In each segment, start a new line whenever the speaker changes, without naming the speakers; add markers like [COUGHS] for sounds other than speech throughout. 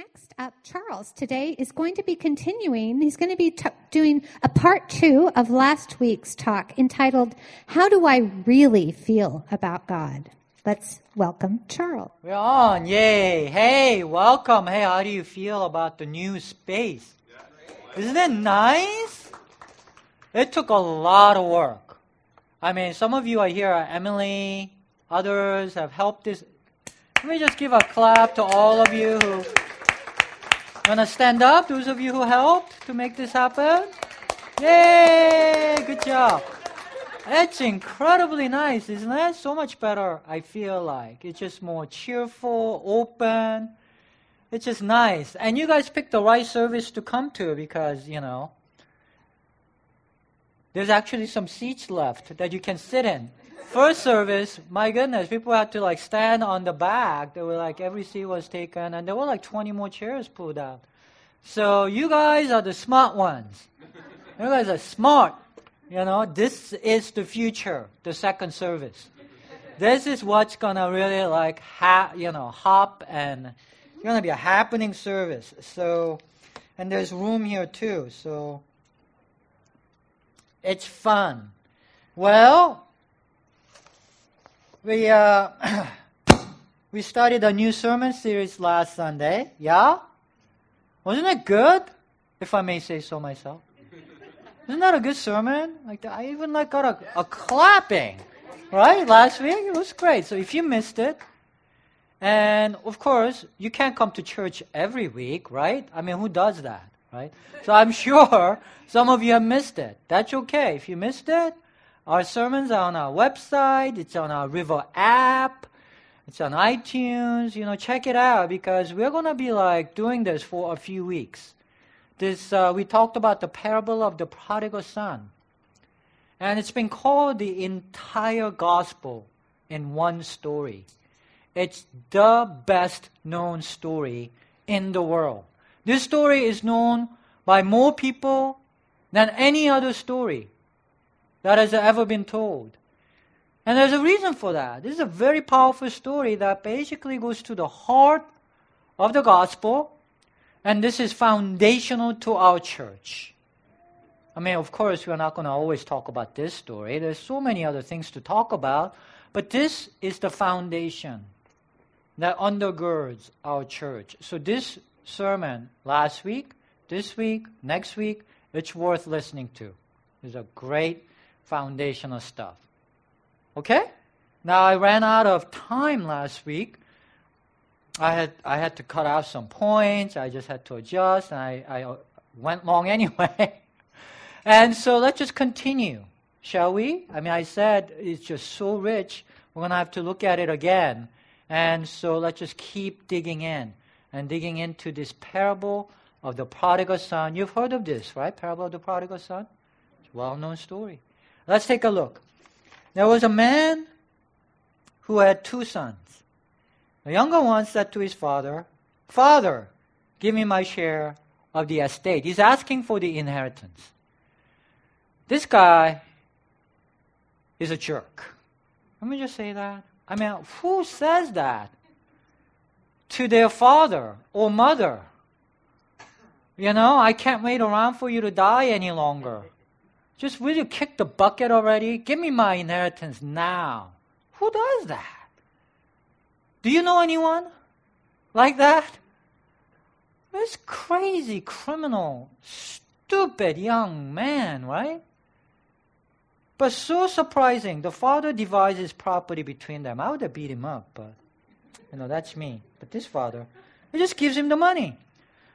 next up, Charles, today is going to be continuing. He's going to be t- doing a part two of last week's talk entitled, How Do I Really Feel About God? Let's welcome Charles.
We're on. Yay. Hey, welcome. Hey, how do you feel about the new space? Isn't it nice? It took a lot of work. I mean, some of you are here, Emily, others have helped this. Let me just give a clap to all of you who to stand up, those of you who helped to make this happen. Yay! Good job. It's incredibly nice, isn't it? So much better, I feel like. It's just more cheerful, open. It's just nice. And you guys picked the right service to come to because, you know, there's actually some seats left that you can sit in. First service, my goodness, people had to like stand on the back. They were like, every seat was taken, and there were like 20 more chairs pulled out. So you guys are the smart ones. You guys are smart. You know, this is the future, the second service. This is what's gonna really like, ha- you know, hop and it's gonna be a happening service. So, and there's room here too. So, it's fun. Well, we uh, [COUGHS] we started a new sermon series last Sunday. Yeah, wasn't it good? If I may say so myself. Isn't that a good sermon? Like I even like got a, a clapping, right? Last week it was great. So if you missed it, and of course you can't come to church every week, right? I mean, who does that, right? So I'm [LAUGHS] sure some of you have missed it. That's okay. If you missed it, our sermons are on our website. It's on our River app. It's on iTunes. You know, check it out because we're gonna be like doing this for a few weeks. This uh, we talked about the parable of the prodigal son. And it's been called the entire gospel in one story. It's the best known story in the world. This story is known by more people than any other story that has ever been told and there's a reason for that this is a very powerful story that basically goes to the heart of the gospel and this is foundational to our church. I mean, of course, we're not going to always talk about this story. There's so many other things to talk about, but this is the foundation that undergirds our church. So this sermon last week, this week, next week, it's worth listening to. It's a great foundational stuff. Okay? Now I ran out of time last week, I had I had to cut out some points. I just had to adjust, and I, I uh, went long [LAUGHS] anyway. and so let's just continue, shall we? I mean, I said it's just so rich. We're gonna have to look at it again, and so let's just keep digging in and digging into this parable of the prodigal son. You've heard of this, right? Parable of the prodigal son. It's a well-known story. Let's take a look. There was a man who had two sons. The younger one said to his father, Father, give me my share of the estate. He's asking for the inheritance. This guy is a jerk. Let me just say that. I mean, who says that to their father or mother? You know, I can't wait around for you to die any longer. Just will you kick the bucket already? Give me my inheritance now. Who does that? Do you know anyone like that? This crazy, criminal, stupid young man, right? But so surprising, the father divides his property between them. I would have beat him up, but you know, that's me. But this father, he just gives him the money.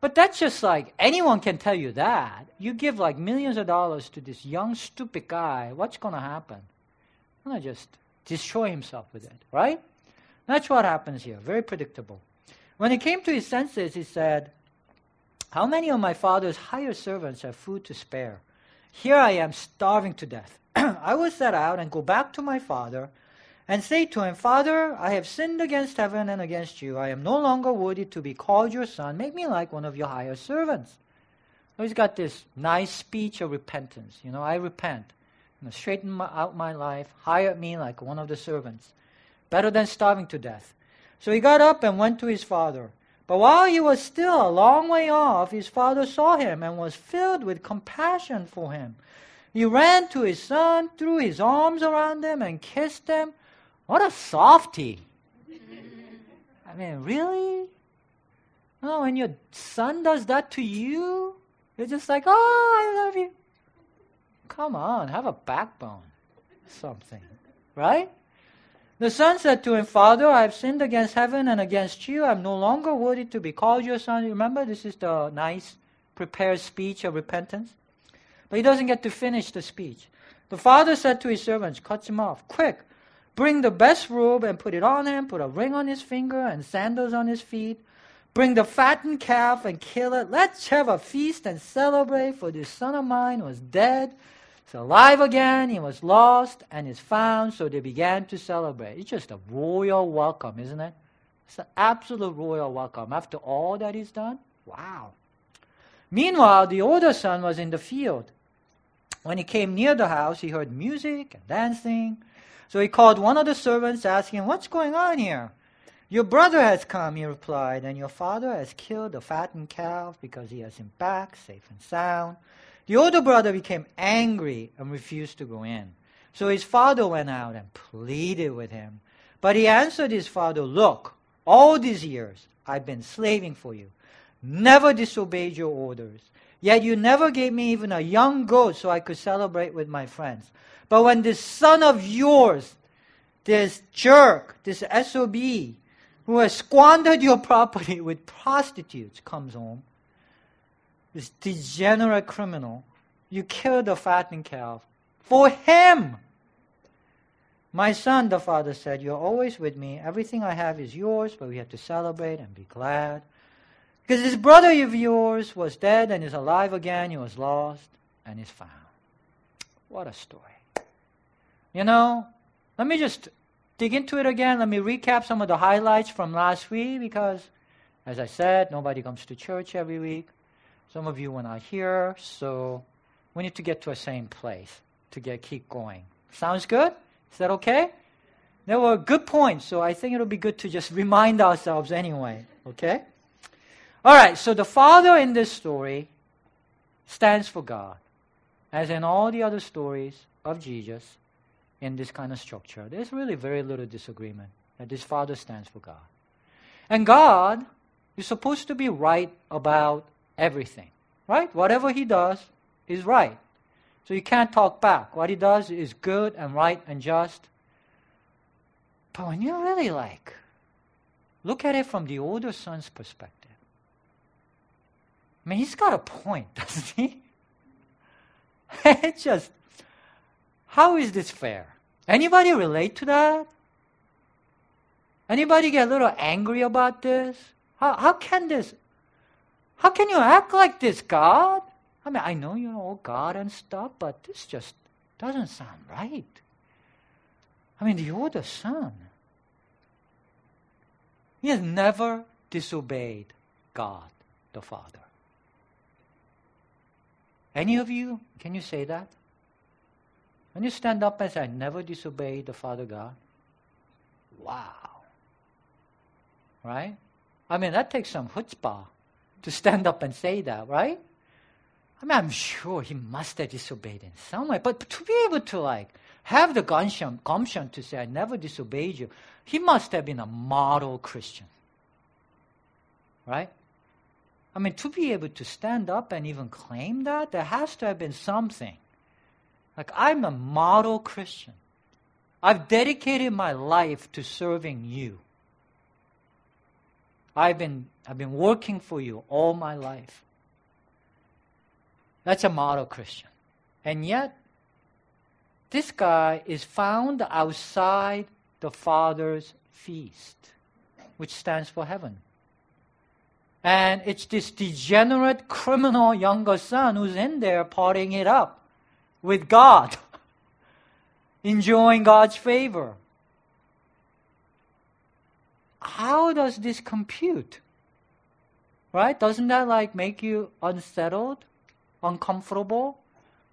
But that's just like anyone can tell you that. You give like millions of dollars to this young, stupid guy, what's going to happen? Going to just destroy himself with it, right? That's what happens here. Very predictable. When he came to his senses, he said, How many of my father's hired servants have food to spare? Here I am starving to death. [CLEARS THROAT] I will set out and go back to my father and say to him, Father, I have sinned against heaven and against you. I am no longer worthy to be called your son. Make me like one of your hired servants. So he's got this nice speech of repentance. You know, I repent. You know, straighten my, out my life. Hire me like one of the servants. Better than starving to death. So he got up and went to his father. But while he was still a long way off, his father saw him and was filled with compassion for him. He ran to his son, threw his arms around him, and kissed him. What a softy! I mean, really? Oh, when your son does that to you, you're just like, oh, I love you. Come on, have a backbone. Something. Right? The son said to him, Father, I have sinned against heaven and against you. I am no longer worthy to be called your son. Remember, this is the nice, prepared speech of repentance. But he doesn't get to finish the speech. The father said to his servants, cuts him off, Quick, bring the best robe and put it on him, put a ring on his finger and sandals on his feet. Bring the fattened calf and kill it. Let's have a feast and celebrate, for this son of mine was dead He's alive again. He was lost and is found. So they began to celebrate. It's just a royal welcome, isn't it? It's an absolute royal welcome. After all that he's done, wow. Meanwhile, the older son was in the field. When he came near the house, he heard music and dancing. So he called one of the servants, asking, What's going on here? Your brother has come, he replied, and your father has killed the fattened calf because he has him back safe and sound. The older brother became angry and refused to go in. So his father went out and pleaded with him. But he answered his father, Look, all these years I've been slaving for you, never disobeyed your orders. Yet you never gave me even a young goat so I could celebrate with my friends. But when this son of yours, this jerk, this SOB, who has squandered your [LAUGHS] property with prostitutes, comes home, this degenerate criminal, you killed the fattened calf for him. My son, the father said, You're always with me. Everything I have is yours, but we have to celebrate and be glad. Because this brother of yours was dead and is alive again. He was lost and is found. What a story. You know, let me just dig into it again. Let me recap some of the highlights from last week because, as I said, nobody comes to church every week. Some of you were not here, so we need to get to a same place to get keep going. Sounds good? Is that okay? There were good points, so I think it'll be good to just [LAUGHS] remind ourselves anyway. Okay? All right, so the Father in this story stands for God. As in all the other stories of Jesus in this kind of structure, there's really very little disagreement that this Father stands for God. And God is supposed to be right about everything. Right? Whatever he does is right. So you can't talk back. What he does is good and right and just. But when you really like, look at it from the older son's perspective. I mean, he's got a point, [LAUGHS] doesn't he? [LAUGHS] it's just, how is this fair? Anybody relate to that? Anybody get a little angry about this? How, how can this how can you act like this, God? I mean, I know you're all God and stuff, but this just doesn't sound right. I mean, you're the Son. He has never disobeyed God the Father. Any of you, can you say that? When you stand up and say, I never disobeyed the Father God? Wow. Right? I mean, that takes some chutzpah to stand up and say that, right? I mean, I'm sure he must have disobeyed in some way, but to be able to like have the gumption, to say, I never disobeyed you, he must have been a model Christian. Right? I mean, to be able to stand up and even claim that, there has to have been something. Like, I'm a model Christian. I've dedicated my life to serving you. I've been, I've been working for you all my life. That's a model Christian. And yet, this guy is found outside the Father's feast, which stands for heaven. And it's this degenerate criminal younger son who's in there partying it up with God, [LAUGHS] enjoying God's favor. How does this compute? Right? Doesn't that like make you unsettled, uncomfortable?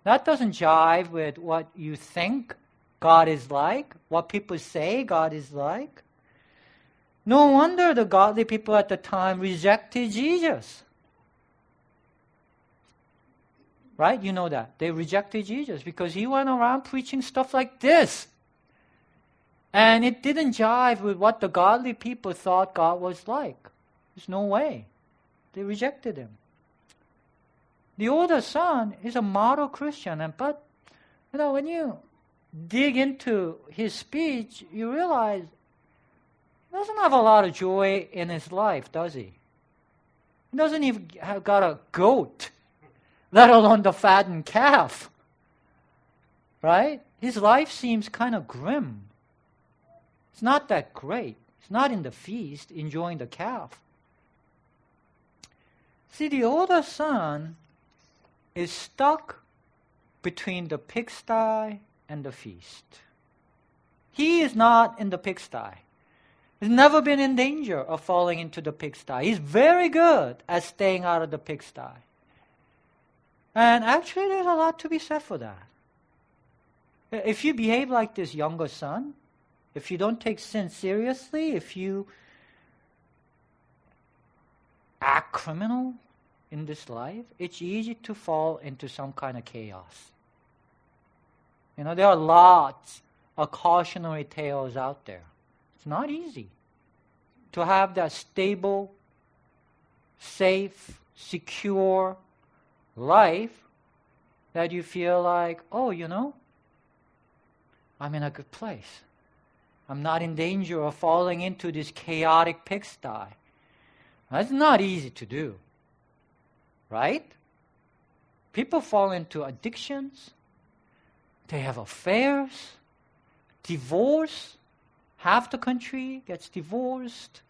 That doesn't jive with what you think God is like, what people say God is like. No wonder the godly people at the time rejected Jesus. Right? You know that. They rejected Jesus because he went around preaching stuff like this. And it didn't jive with what the godly people thought God was like. There's no way. They rejected him. The older son is a model Christian, and but you know when you dig into his speech, you realize he doesn't have a lot of joy in his life, does he? He doesn't even have got a goat, let alone the fattened calf. Right? His life seems kind of grim. It's not that great. He's not in the feast enjoying the calf. See, the older son is stuck between the pigsty and the feast. He is not in the pigsty. He's never been in danger of falling into the pigsty. He's very good at staying out of the pigsty. And actually, there's a lot to be said for that. If you behave like this younger son, if you don't take sin seriously, if you act criminal in this life, it's easy to fall into some kind of chaos. You know, there are lots of cautionary tales out there It's not easy to have that stable, safe, secure life that you feel like, oh, you know, I'm in a good place. I'm not in danger of falling into this chaotic pigsty. That's not easy to do. Right? People fall into addictions, they have affairs, divorce, half the country gets divorced.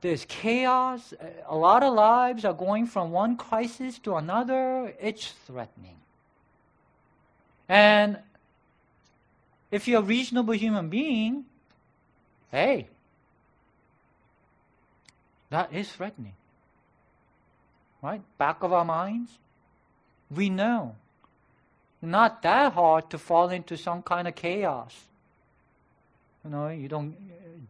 There's chaos. A lot of lives are going from one crisis to another. It's threatening. And if you're a reasonable human being, hey, that is threatening. Right? Back of our minds, we know. Not that hard to fall into some kind of chaos. You know, you don't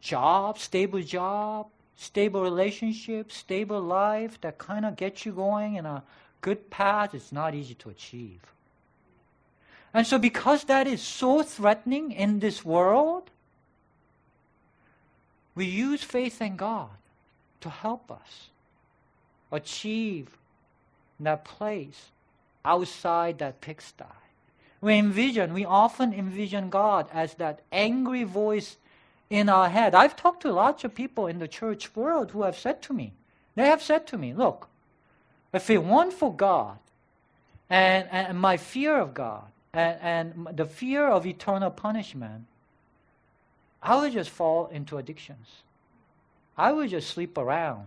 job, stable job, stable relationship, stable life that kind of gets you going in a good path. It's not easy to achieve. And so, because that is so threatening in this world, we use faith in God to help us achieve that place outside that pigsty we envision, we often envision God as that angry voice in our head. I've talked to lots of people in the church world who have said to me, they have said to me, look, if it weren't for God and, and my fear of God and, and the fear of eternal punishment, I would just fall into addictions. I would just sleep around.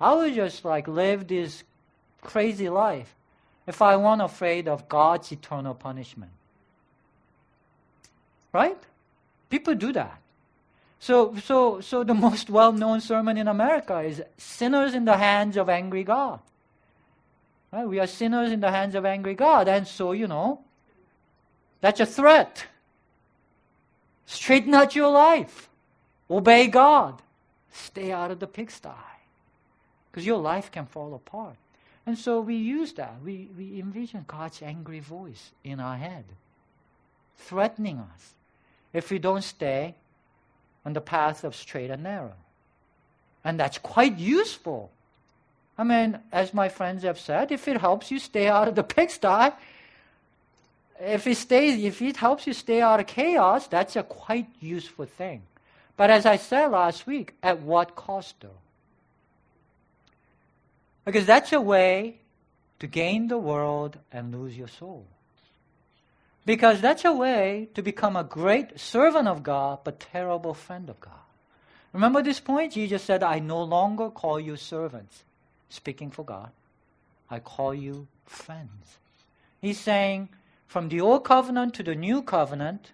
I would just like live this crazy life if I weren't afraid of God's eternal punishment. Right? People do that. So, so, so the [LAUGHS] most well-known sermon in America is sinners in the hands of angry God. Right? We are sinners in the hands of angry God, and so you know, that's a threat. Straighten out your life. Obey God. Stay out of the pigsty. Because your life can fall apart. And so we use that. We, we envision God's angry voice in our head, threatening us if we don't stay on the path of straight and narrow. And that's quite useful. I mean, as my friends have said, if it helps you stay out of the pigsty, if it stays, if it helps you stay out of chaos, that's a quite useful thing. But as I said last week, at what cost though? Because that's a way to gain the world and lose your soul. Because that's a way to become a great servant of God, but terrible friend of God. Remember this point? Jesus said, I no longer call you servants. speaking for God, I call you friends. He's saying, from the old covenant to the new covenant,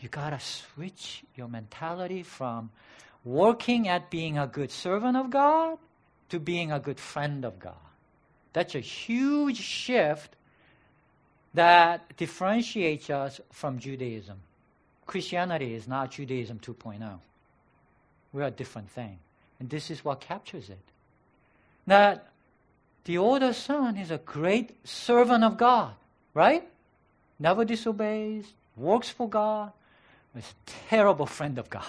you gotta switch your mentality from working at being a good servant of God to being a good friend of God. That's a huge shift that differentiates us from Judaism. Christianity is not Judaism 2.0. We're a different thing. And this is what captures it. That the older son is a great servant of God, right? Never disobeys, works for God, is terrible friend of God.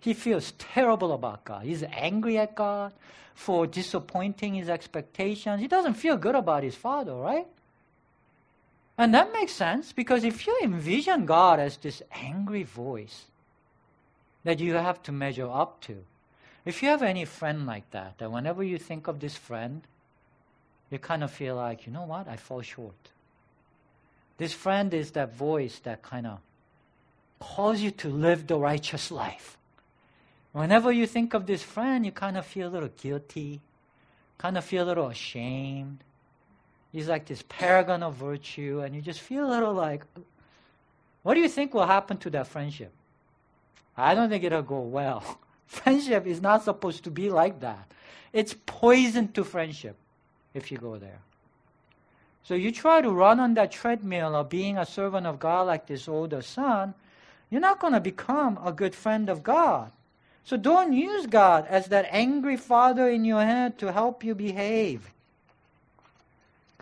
He feels terrible about God. He's angry at God for disappointing his expectations. He doesn't feel good about his father, right? And that makes sense because if you envision God as this angry voice that you have to measure up to, if you have any friend like that, that whenever you think of this friend, you kind of feel like, you know what, I fall short. This friend is that voice that kind of calls you to live the righteous life. Whenever you think of this friend, you kind of feel a little guilty, kind of feel a little ashamed. He's like this paragon of virtue, and you just feel a little like, what do you think will happen to that friendship? I don't think it'll go well. [LAUGHS] friendship is not supposed to be like that. It's poison to friendship if you go there. So you try to run on that treadmill of being a servant of God like this older son, you're not going to become a good friend of God. So don't use God as that angry father in your head to help you behave.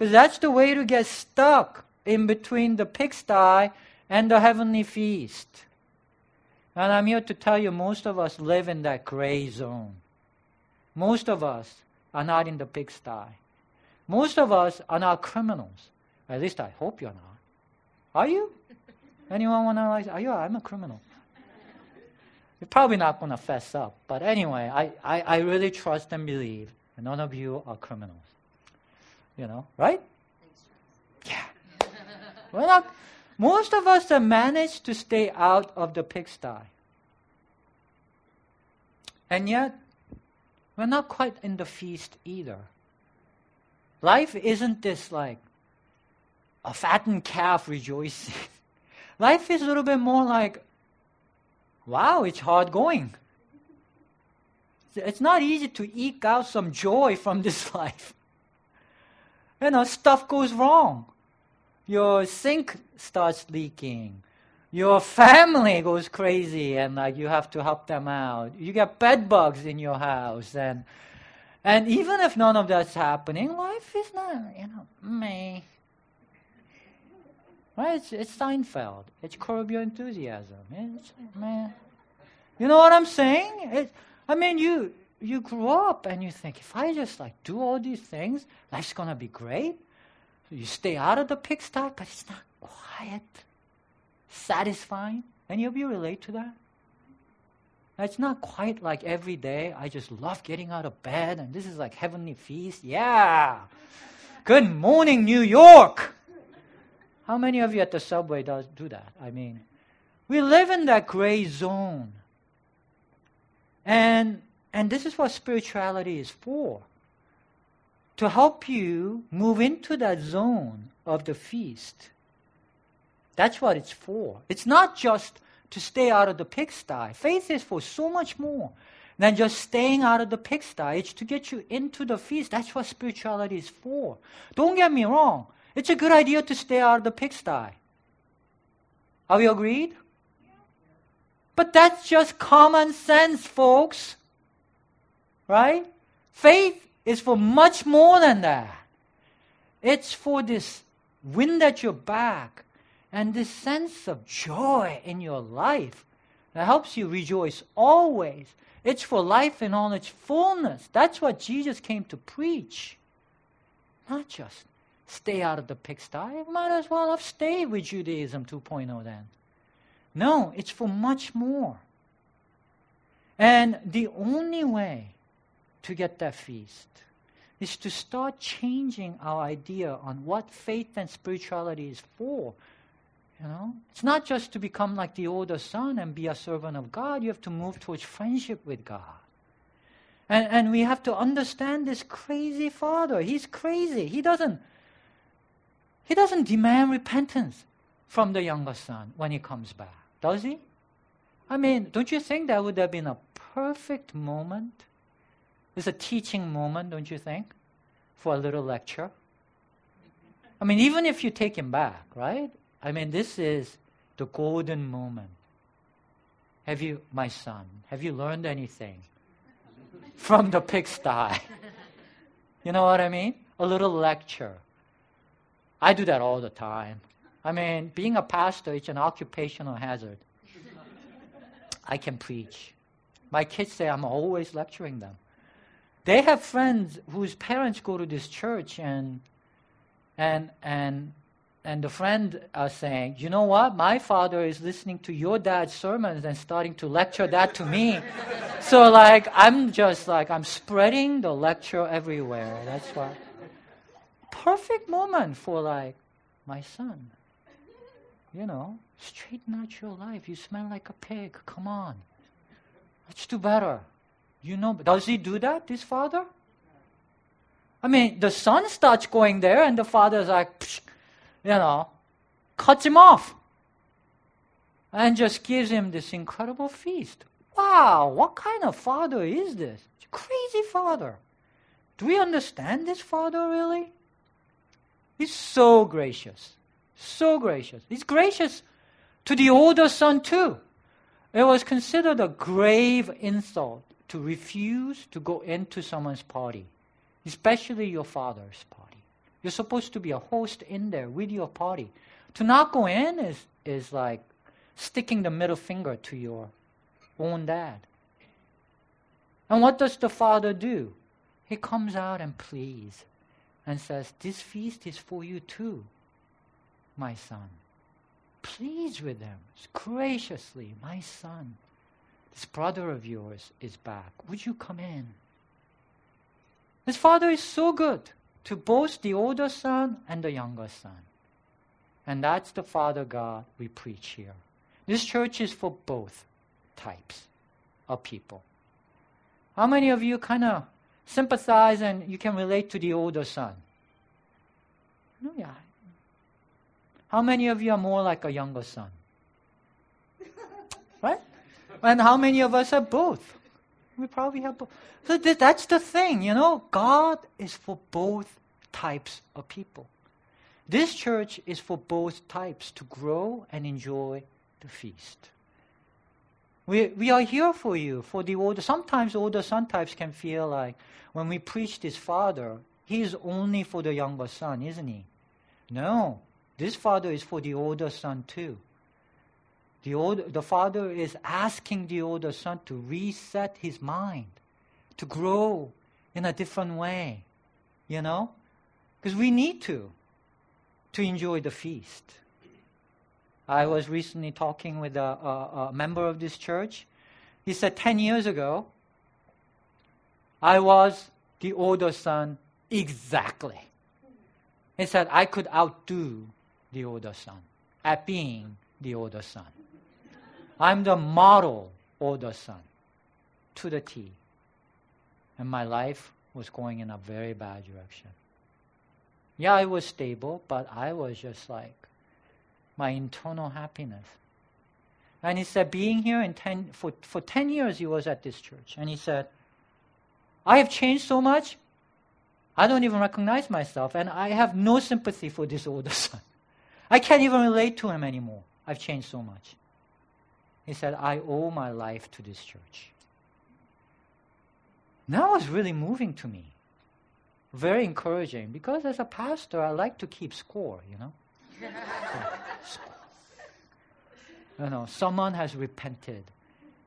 Because that's the way to get stuck in between the pigsty and the heavenly feast. And I'm here to tell you, most of us live in that gray zone. Most of us are not in the pigsty. Most of us are not criminals. At least I hope you're not. Are you? [LAUGHS] Anyone want to like, are you? I'm a criminal. You're probably not going to fess up. But anyway, I, I, I really trust and believe none of you are criminals. You know, right? Yeah. [LAUGHS] We're not, most of us have managed to stay out of the pigsty. And yet, we're not quite in the feast either. Life isn't this like a fattened calf rejoicing. [LAUGHS] Life is a little bit more like wow, it's hard going. It's not easy to eke out some joy from this [LAUGHS] life. You know, stuff goes wrong. Your sink starts leaking. Your family goes crazy and like you have to help them out. You get bed bugs in your house and and even if none of that's happening, life is not, you know, me. Right? It's, it's Seinfeld. It's Curb Your Enthusiasm. It's, man. You know what I'm saying? It, I mean, you you grew up and you think, if I just like do all these things, life's gonna be great. So you stay out of the pigsty, but it's not quiet, satisfying. Any of you relate to that? It's not quite like every day. I just love getting out of bed, and this is like heavenly feast. Yeah. Good morning, New York. How many of you at the subway does do that? I mean, we live in that gray zone. And and this is what spirituality is for. To help you move into that zone of the feast. That's what it's for. It's not just to stay out of the pigsty. Faith is for so much more than just staying out of the pigsty. It's to get you into the feast. That's what spirituality is for. Don't get me wrong. It's a good idea to stay out of the pigsty. Are we agreed? But that's just common sense, folks. Right? Faith is for much more than that. It's for this wind at your back and this sense of joy in your life that helps you rejoice always. It's for life in all its fullness. That's what Jesus came to preach. Not just stay out of the pigsty. Might as well have stayed with Judaism 2.0 then. No, it's for much more. And the only way to get that feast is to start changing our idea on what faith and spirituality is for you know, it's not just to become like the older son and be a servant of God. You have to move towards friendship with God. And, and we have to understand this crazy father. He's crazy. He doesn't, he doesn't demand repentance from the younger son when he comes back, does he? I mean, don't you think that would have been a perfect moment? It's a teaching moment, don't you think? For a little lecture. I mean, even if you take him back, right? I mean, this is the golden moment. Have you, my son, have you learned anything from the pigsty? [LAUGHS] You know what I mean? A little lecture. I do that all the time. I mean, being a pastor is an occupational hazard. I can preach. My kids say I'm always lecturing them. They have friends whose parents go to this church and and and and the friend are saying, you know what? My father is listening to your dad's sermons and starting to lecture that to me. [LAUGHS] so like I'm just like I'm spreading the lecture everywhere. That's why. Perfect moment for like my son. You know, straighten out your life. You smell like a pig. Come on. Let's do better. You know, does he do that, this father? I mean, the son starts going there, and the father's like, you know, cuts him off and just gives him this incredible feast. Wow, what kind of father is this? Crazy father. Do we understand this father really? He's so gracious. So gracious. He's gracious to the older son too. It was considered a grave insult to refuse to go into someone's party, especially your father's party. You're supposed to be a host in there with your party. To not go in is, is like sticking the middle finger to your own dad. And what does the father do? He comes out and pleads and says, This feast is for you too, my son. Please with them graciously, my son. This brother of yours is back. Would you come in? His father is so good to both the older son and the younger son. And that's the Father God we preach here. This church is for both types of people. How many of you kind of sympathize and you can relate to the older son? No, yeah. How many of you are more like a younger son? And how many of us have both? We probably have both. So th- that's the thing, you know. God is for both types of people. This church is for both types to grow and enjoy the feast. We, we are here for you, for the older. Sometimes older son types can feel like when we preach this father, he's only for the younger son, isn't he? No, this father is for the older son too. The, old, the father is asking the older son to reset his mind, to grow in a different way, you know? Because we need to, to enjoy the feast. I was recently talking with a, a, a member of this church. He said 10 years ago, I was the older son exactly. He said I could outdo the older son at being the older son. I'm the model older son to the T. And my life was going in a very bad direction. Yeah, I was stable, but I was just like my internal happiness. And he said, being here in ten, for, for 10 years, he was at this church. And he said, I have changed so much, I don't even recognize myself, and I have no sympathy for this older [LAUGHS] son. I can't even relate to him anymore. I've changed so much. He said, I owe my life to this church. That was really moving to me. Very encouraging because as a pastor, I like to keep score, you know. [LAUGHS] you know, someone has repented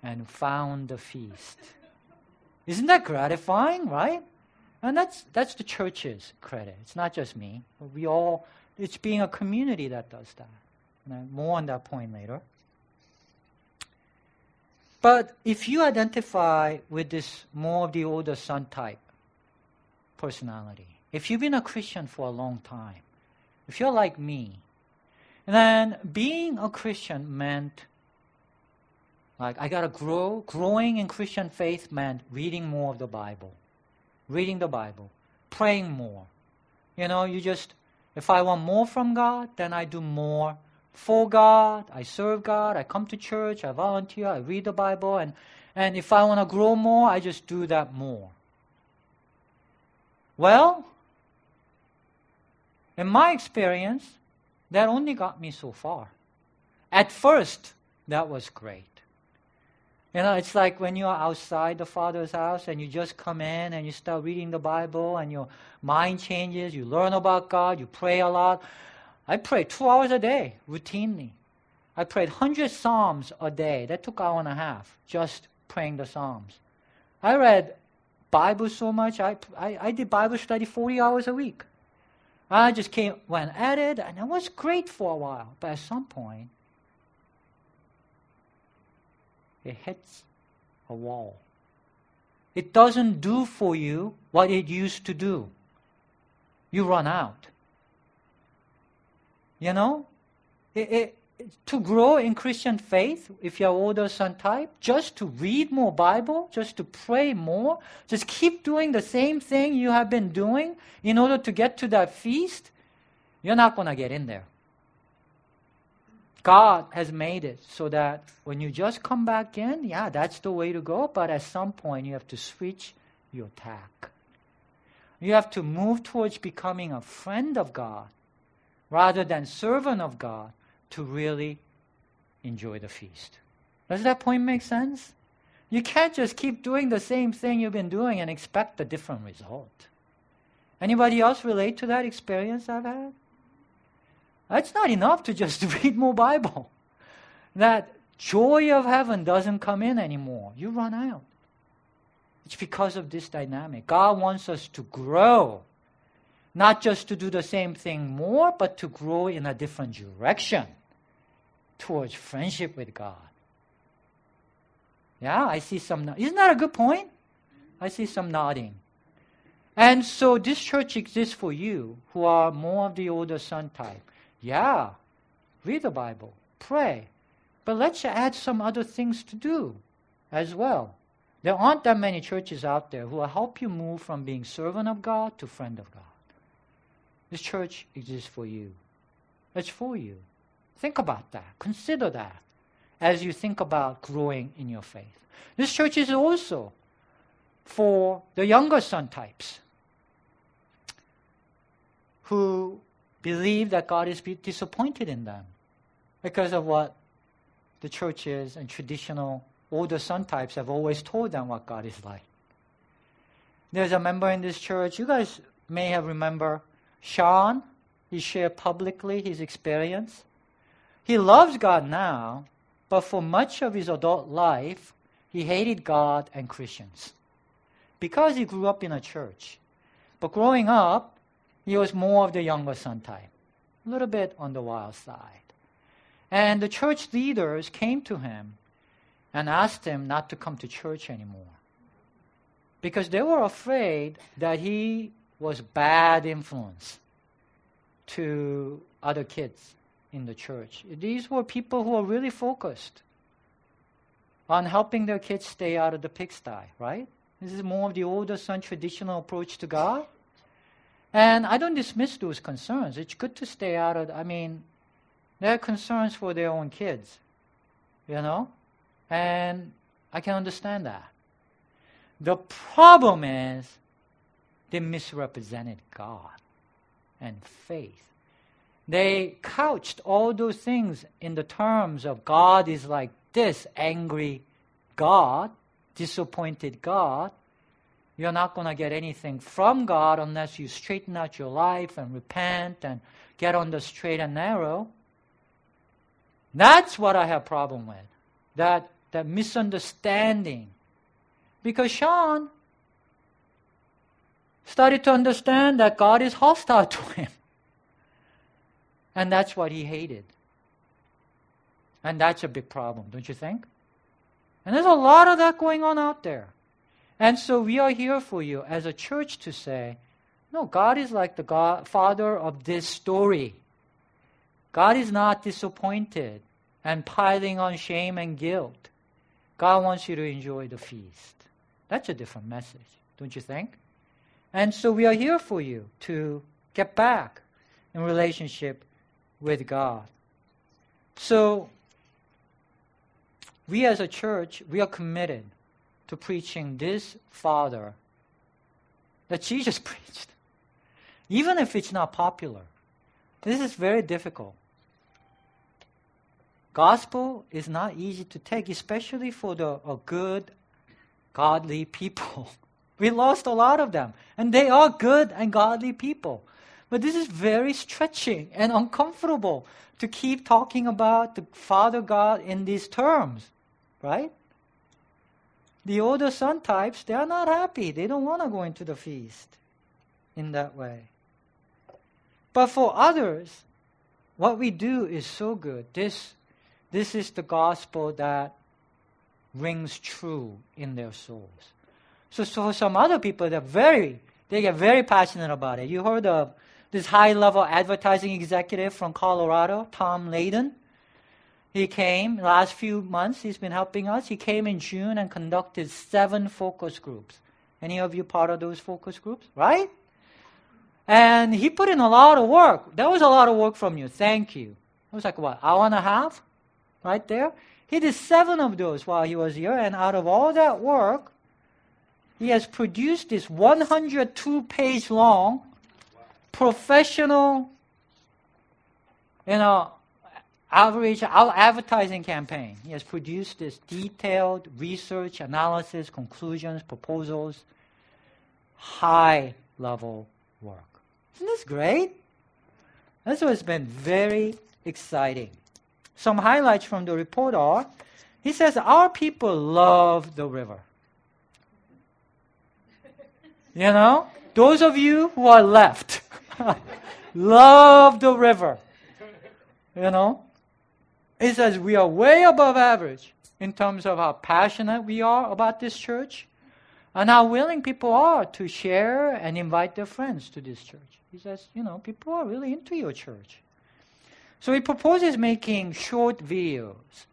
and found the feast. Isn't that gratifying, right? And that's that's the church's credit. It's not just me. We all it's being a community that does that. more on that point later. But if you identify with this more of the older son type personality, if you've been a Christian for a long time, if you're like me, then being a Christian meant Like, I gotta grow. Growing in Christian faith meant reading more of the Bible, reading the Bible, praying more. You know, you just, if I want more from God, then I do more for God. I serve God. I come to church. I volunteer. I read the Bible. And, and if I want to grow more, I just do that more. Well, in my experience, that only got me so far. At first, that was great. You know, it's like when you're outside the Father's house and you just come in and you start reading the Bible and your mind changes, you learn about God, you pray a lot. I prayed two hours a day, routinely. I prayed 100 Psalms a day. That took an hour and a half, just praying the Psalms. I read Bible so much, I, I, I did Bible study 40 hours a week. I just came, went at it, and it was great for a while. But at some point, it hits a wall. It doesn't do for you what it used to do. You run out. You know? It, it, to grow in Christian faith, if you're older son type, just to read more Bible, just to pray more, just keep doing the same thing you have been doing in order to get to that feast, you're not going to get in there. God has made it so that when you just come back in, yeah, that's the way to go, but at some point you have to switch your tack. You have to move towards becoming a friend of God rather than servant of God to really enjoy the feast. Does that point make sense? You can't just keep doing the same thing you've been doing and expect a different result. Anybody else relate to that experience I've had? That's not enough to just [LAUGHS] read more Bible. That joy of heaven doesn't come in anymore. You run out. It's because of this dynamic. God wants us to grow, not just to do the same thing more, but to grow in a different direction towards friendship with God. Yeah, I see some. Isn't that a good point? I see some nodding. And so this church exists for you who are more of the older son type. Yeah, read the Bible, pray, but let's add some other things to do as well. There aren't that many churches out there who will help you move from being servant of God to friend of God. This church exists for you. It's for you. Think about that. Consider that as you think about growing in your faith. This church is also for the younger son types who believe that God is disappointed in them because of what the churches and traditional older son types have always told them what God is like. There's a member in this church, you guys may have remember Sean. He shared publicly his experience. He loves God now, but for much of his adult life, he hated God and Christians because he grew up in a church. But growing up, he was more of the younger son type, a little bit on the wild side. And the church leaders came to him and asked him not to come to church anymore because they were afraid that he was bad influence to other kids in the church. These were people who were really focused on helping their kids stay out of the pigsty, right? This is more of the older son traditional approach to God. And I don't dismiss those concerns. It's good to stay out of, I mean, they're concerns for their own kids, you know? And I can understand that. The problem is they misrepresented God and faith. They couched all those things in the terms of God is like this angry God, disappointed God, you're not going to get anything from God unless you straighten out your life and repent and get on the straight and narrow. That's what I have problem with. That that misunderstanding. Because Sean started to understand that God is hostile to him. And that's what he hated. And that's a big problem, don't you think? And there's a lot of that going on out there. And so we are here for you as a church to say, no, God is like the God, father of this story. God is not disappointed and piling on shame and guilt. God wants you to enjoy the feast. That's a different message, don't you think? And so we are here for you to get back in relationship with God. So we as a church, we are committed to preaching this Father that Jesus [LAUGHS] preached. Even if it's not popular. This is very difficult. Gospel is not easy to take, especially for the good, godly people. [LAUGHS] We lost a lot of them, and they are good and godly people. But this is very stretching and uncomfortable to keep talking about the Father God in these terms, right? The older son types, they are not happy. They don't want to go into the feast in that way. But for others, what we do is so good. This, this is the gospel that rings true in their souls. So, so some other people, they're very, they get very passionate about it. You heard of this high level advertising executive from Colorado, Tom Layden. He came last few months. He's been helping us. He came in June and conducted seven focus groups. Any of you part of those focus groups, right? And he put in a lot of work. That was a lot of work from you. Thank you. It was like what, hour and a half? Right there? He did seven of those while he was here, and out of all that work, he has produced this 102 page long professional you know outreach advertising campaign. He has produced this detailed research, analysis, conclusions, proposals, high level work. Isn't this great? That's what's been very exciting. Some highlights from the report are he says, Our people love the river. You know, those of you who are left [LAUGHS] love the river. You know, he says we are way above average in terms of how passionate we are about this church and how willing people are to share and invite their friends to this church. He says, you know, people are really into your church. So he proposes making short videos,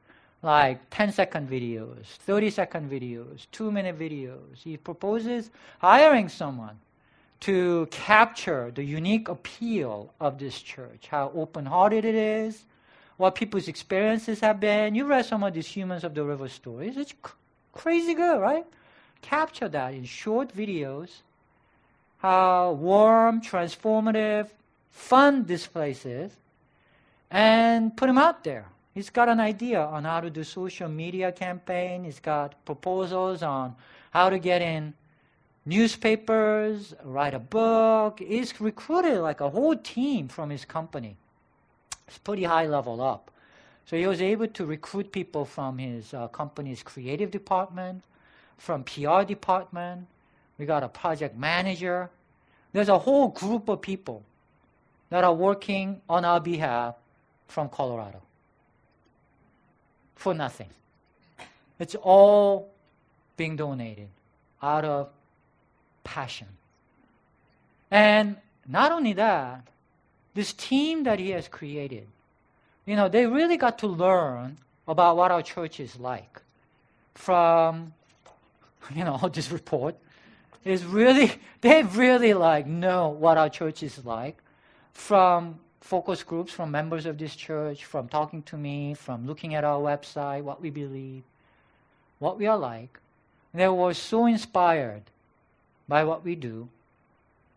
like 10 second videos, 30 second videos, 2 minute videos. He proposes hiring someone to capture the unique appeal of this church, how open hearted it is, what people's experiences have been. You read some of these Humans of the River stories. It's crazy good, right? Capture that in short videos, how warm, transformative, fun this place is, and put them out there. He's got an idea on how to do social media campaign. He's got proposals on how to get in newspapers, write a book. He's recruited like a whole team from his company. It's pretty high level up. So he was able to recruit people from his uh, company's creative department, from PR department. We got a project manager. There's a whole group of people that are working on our behalf from Colorado for nothing. It's all being donated out of passion. And not only that, this team that he has created, you know, they really got to learn about what our church is like from, [LAUGHS] you know, this report is really, [LAUGHS] they really like know what our church is like from focus groups, from members of this church, from talking to me, from looking at our website, what we believe, what we are like. They were so inspired by what we do.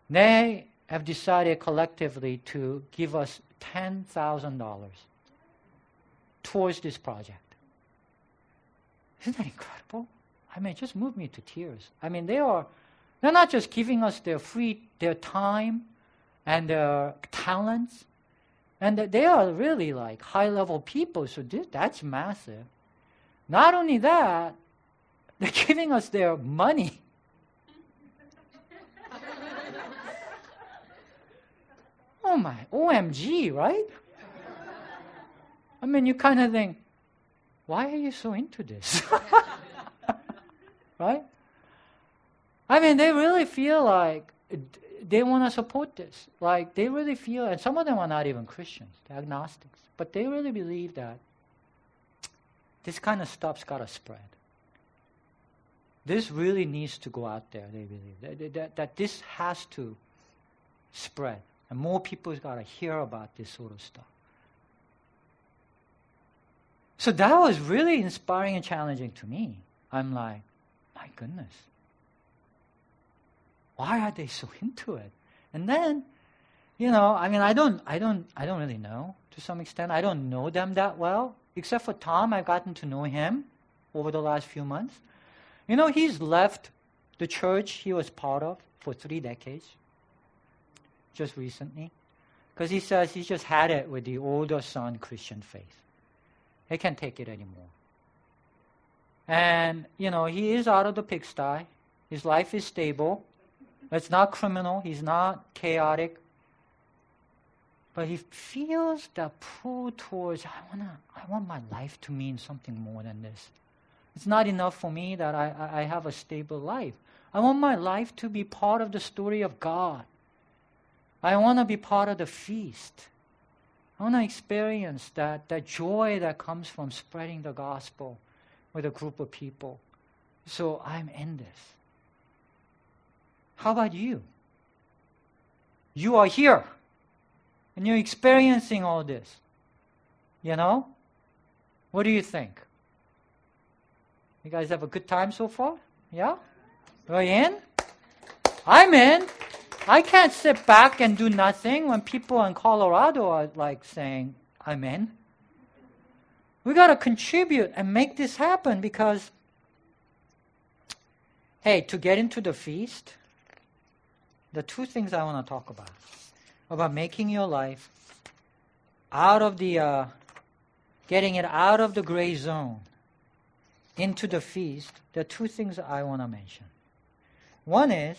They have decided collectively to give us $10,000 towards this project. Isn't that incredible? I mean, it just moved me to tears. I mean, they are, they're not just giving us their free, their time and their talents, and they are really like high level people, so this, that's massive. Not only that, [LAUGHS] they're giving us their money. [LAUGHS] oh my, OMG, right? I mean, you kind of think, why are you so into this? [LAUGHS] right? I mean, they really feel like they want to support this. Like, they really feel, and some of them are not even Christians, they're agnostics, but they really believe that this kind of stuff's got to spread. this really needs to go out there, they believe. That, that, that this has to spread. And more people's got to hear about this sort of stuff. So that was really inspiring and challenging to me. I'm like, my goodness. Why are they so [LAUGHS] into it? And then, you know, I mean, I don't, I don't, I don't really know to some extent. I don't know them that well, except for Tom. I've gotten to know him over the last few months. You know, he's left the church he was part of for three decades, just recently, because he says he's just had it with the older son Christian faith. He can't take it anymore. And, you know, he is out of the pigsty. His life is stable. It's not criminal. He's not chaotic. But he feels the pull towards, I, wanna, I want my life to mean something more than this. It's not enough for me that I, I have a stable life. I want my life to be part of the story of God. I want to be part of the feast. I want to experience that, that joy that comes from spreading the gospel with a group of people. So I'm in this. How about you? You are here and you're experiencing all this. You know? What do you think? You guys have a good time so far? Yeah? Are you in? I'm in. I can't sit back and do nothing when people in Colorado are like saying, I'm in. We got to contribute and make this happen because, hey, to get into the feast, the two things I want to talk about about making your life out of the, uh, getting it out of the gray zone into the feast, are two things I want to mention. One is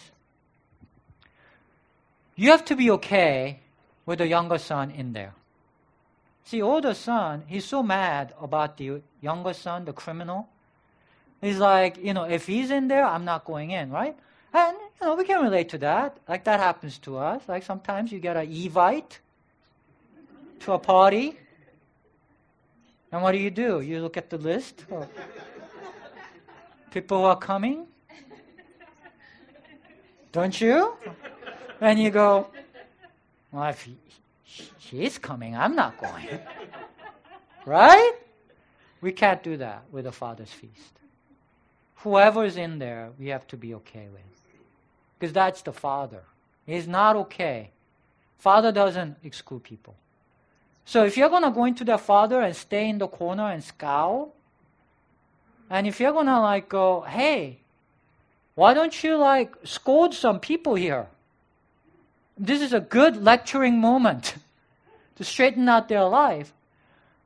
you have to be okay with the younger son in there. See, older son, he's so mad about the younger son, the criminal. He's like, you know, if he's in there, I'm not going in, right? You know, we can relate to that. Like, that happens to us. Like, sometimes you get an evite to a party. And what do you do? You look at the list of people who are coming. Don't you? And you go, well, if he, she coming, I'm not going. right? We can't do that with a Father's feast. Whoever's in there, we have to be okay with. Because that's the Father. He's not okay. Father doesn't exclude people. So if you're going to go into the Father and stay in the corner and scowl, and if you're going to like go, hey, why don't you like scold some people here? This is a good lecturing moment [LAUGHS] to straighten out their life.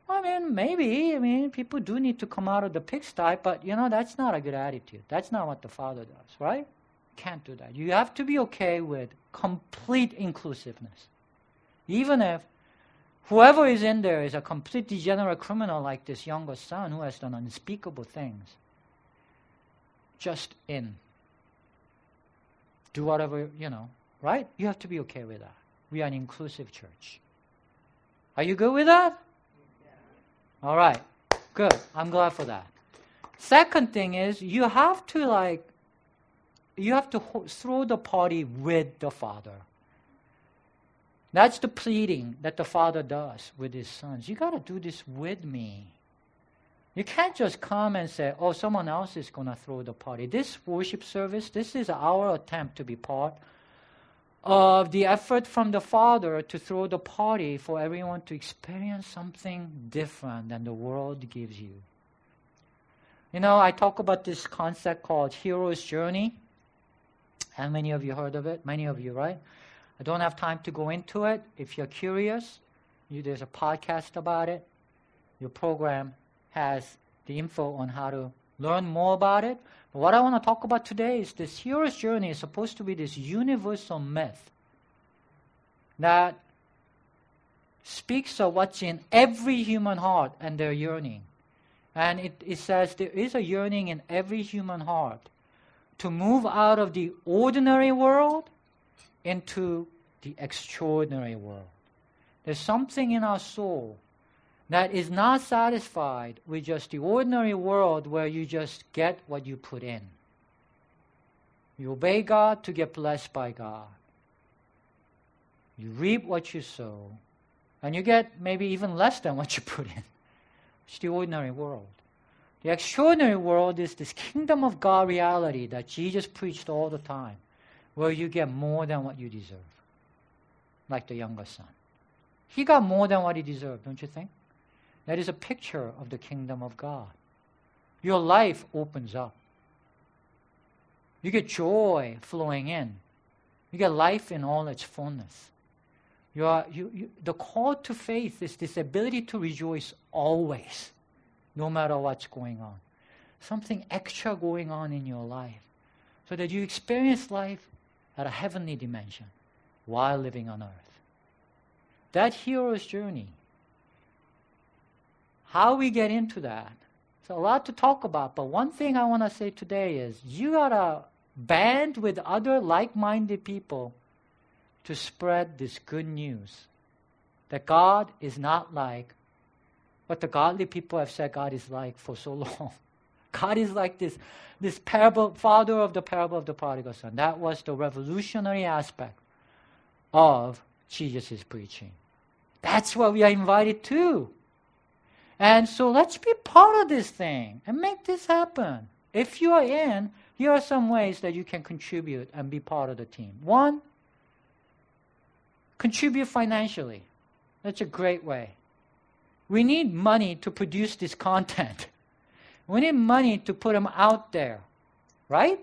I mean, maybe. I mean, people do need to come out of the pigsty, but you know, that's not a good attitude. That's not what the Father does, right? Can't do that. You have to be okay with complete inclusiveness. Even if whoever is in there is a complete degenerate criminal like this younger son who has done unspeakable things, just in. Do whatever, you know, right? You have to be okay with that. We are an inclusive church. Are you good with that? All right. Good. I'm glad for that. Second thing is you have to like you have to throw the party with the father. That's the pleading that the father does with his sons. You got to do this with me. You can't just come and say, "Oh, someone else is going to throw the party." This worship service, this is our attempt to be part of the effort from the Father to throw the party for everyone to experience something different than the world gives you. You know, I talk about this concept called hero's journey. How many of you heard of it? Many of you, right? I don't have time to go into it. If you're curious, you, there's a podcast about it. Your program has the info on how to learn more about it. But what I want to talk about today is this hero's journey is supposed to be this universal myth that speaks of what's in every human heart and their yearning. And it, it says there is a yearning in every human heart to move out of the ordinary world into the extraordinary world. There's something in our soul that is not satisfied with just the ordinary world where you just get what you put in. You obey God to get blessed by God. You reap what you sow, and you get maybe even less than what you put in. It's the ordinary world. The extraordinary world is this kingdom of God reality that Jesus preached all the time, where you get more than what you deserve, like the younger son. He got more than what he deserved, don't you think? That is a picture of the kingdom of God. Your life opens up. You get joy flowing in. You get life in all its fullness. You are, you, you, the call to faith is this ability to rejoice always, no matter what's going on. Something extra going on in your life, so that you experience life at a heavenly dimension while living on earth. That hero's journey. How we get into that. It's a lot to talk about, but one thing I want to say today is you gotta band with other like minded people to spread this good news that God is not like what the godly people have said God is like for so [LAUGHS] long. God is like this, this parable, father of the parable of the prodigal son. That was the revolutionary aspect of Jesus' preaching. That's what we are invited to. And so let's be part of this thing and make this happen. If you are in, here are some ways that you can contribute and be part of the team. One, contribute financially. That's a great way. We need money to produce this content. [LAUGHS] We need money to put them out there, right?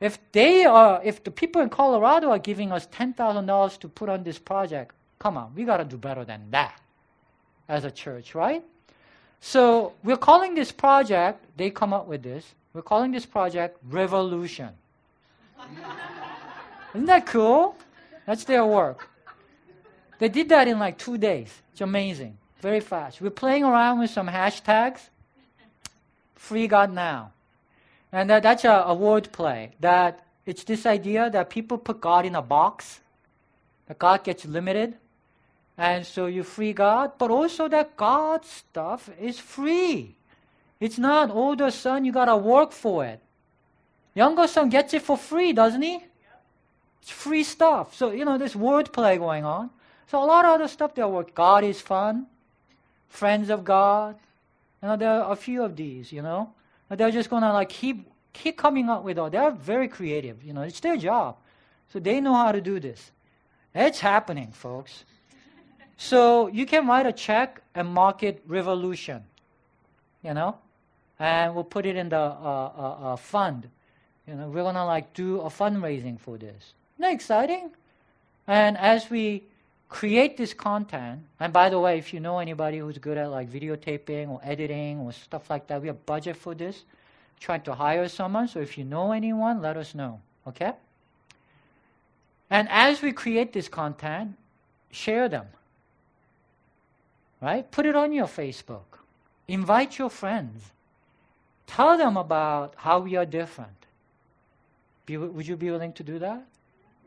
If they are, if the people in Colorado are giving us ten thousand dollars to put on this project, come on, we gotta do better than that as a church, right? So we're calling this project. They come up with this. We're calling this project Revolution. [LAUGHS] Isn't that cool? That's their work. They did that in like two days. It's amazing. Very fast. We're playing around with some hashtags. Free God now. And that, that's a, a word play. That it's this idea that people put God in a box. That God gets limited. And so you free God, but also that God's stuff is free. It's not older son, you gotta work for it. Younger son gets it for free, doesn't he? It's free stuff. So, you know, there's wordplay going on. So a lot of other stuff there work. God is fun. Friends of God. You know, there are a few of these, you know. They're just gonna like keep keep coming up with all they're very creative, you know, it's their job. So they know how to do this. It's happening, folks. so you can write a check and mark it revolution. You know? And we'll put it in the uh, uh, uh, fund. You know, we're gonna like do a fundraising for this. Isn't that exciting? And as we create this content, and by the way, if you know anybody who's good at like videotaping or editing or stuff like that, we have budget for this. Trying to hire someone. So if you know anyone, let us know. Okay? And as we create this content, share them. Right? Put it on your Facebook. Invite your friends. Tell them about how we are different. Be, would you be willing to do that?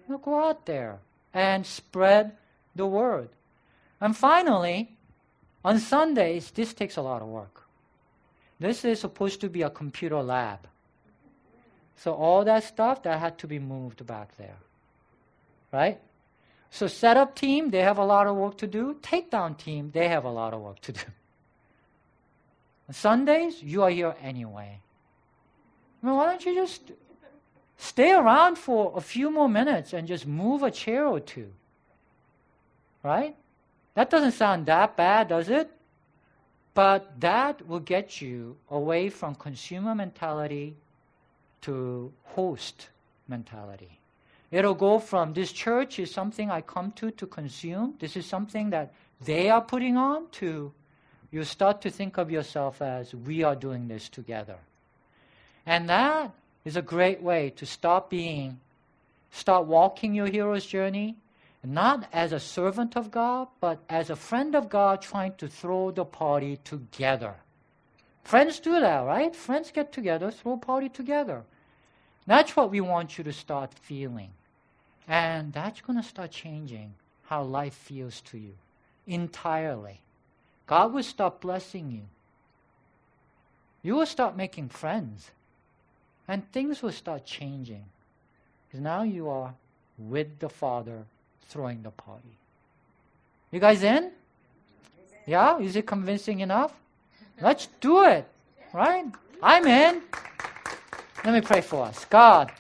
Go out there and spread the word. And finally, on Sundays, this takes a lot of work. This is supposed to be a computer lab. So all that stuff that had to be moved back there. Right? So setup team, they have a lot of work to do. Takedown team, they have a lot of work to do. [LAUGHS] Sundays, you are here anyway. I mean, why don't you just Stay around for a few more minutes and just move a chair or two. Right? That doesn't sound that bad, does it? But that will get you away from consumer mentality to host mentality. It'll go from this church is something I come to to consume, this is something that they are putting on, to you start to think of yourself as we are doing this together. And that is a great way to start being, start walking your hero's journey, not as a servant of God, but as a friend of God trying to throw the party together. Friends do that, right? Friends get together, throw a party together. That's what we want you to start feeling. And that's going to start changing how life feels to you entirely. God will start blessing you. You will start making friends And things will start changing. Because now you are with the Father throwing the party. You guys in? Yeah? Is it convincing enough? Let's do it. Right? I'm in. Let me pray for us. God,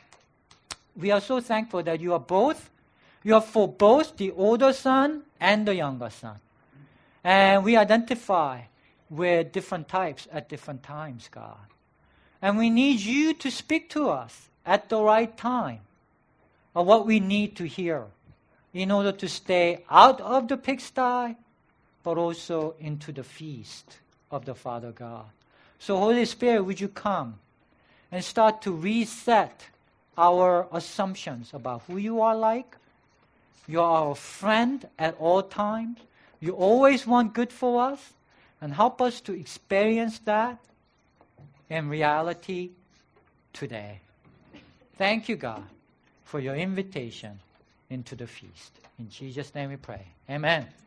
we are so thankful that you are both, you are for both the older son and the younger son. And we identify with different types at different times, God. And we need you to speak to us at the right time of what we need to hear in order to stay out of the pigsty, but also into the feast of the Father God. So, Holy Spirit, would you come and start to reset our assumptions about who you are like? You are our friend at all times. You always want good for us. And help us to experience that in reality today. Thank you, God, for your invitation into the feast. In Jesus' name we pray. Amen.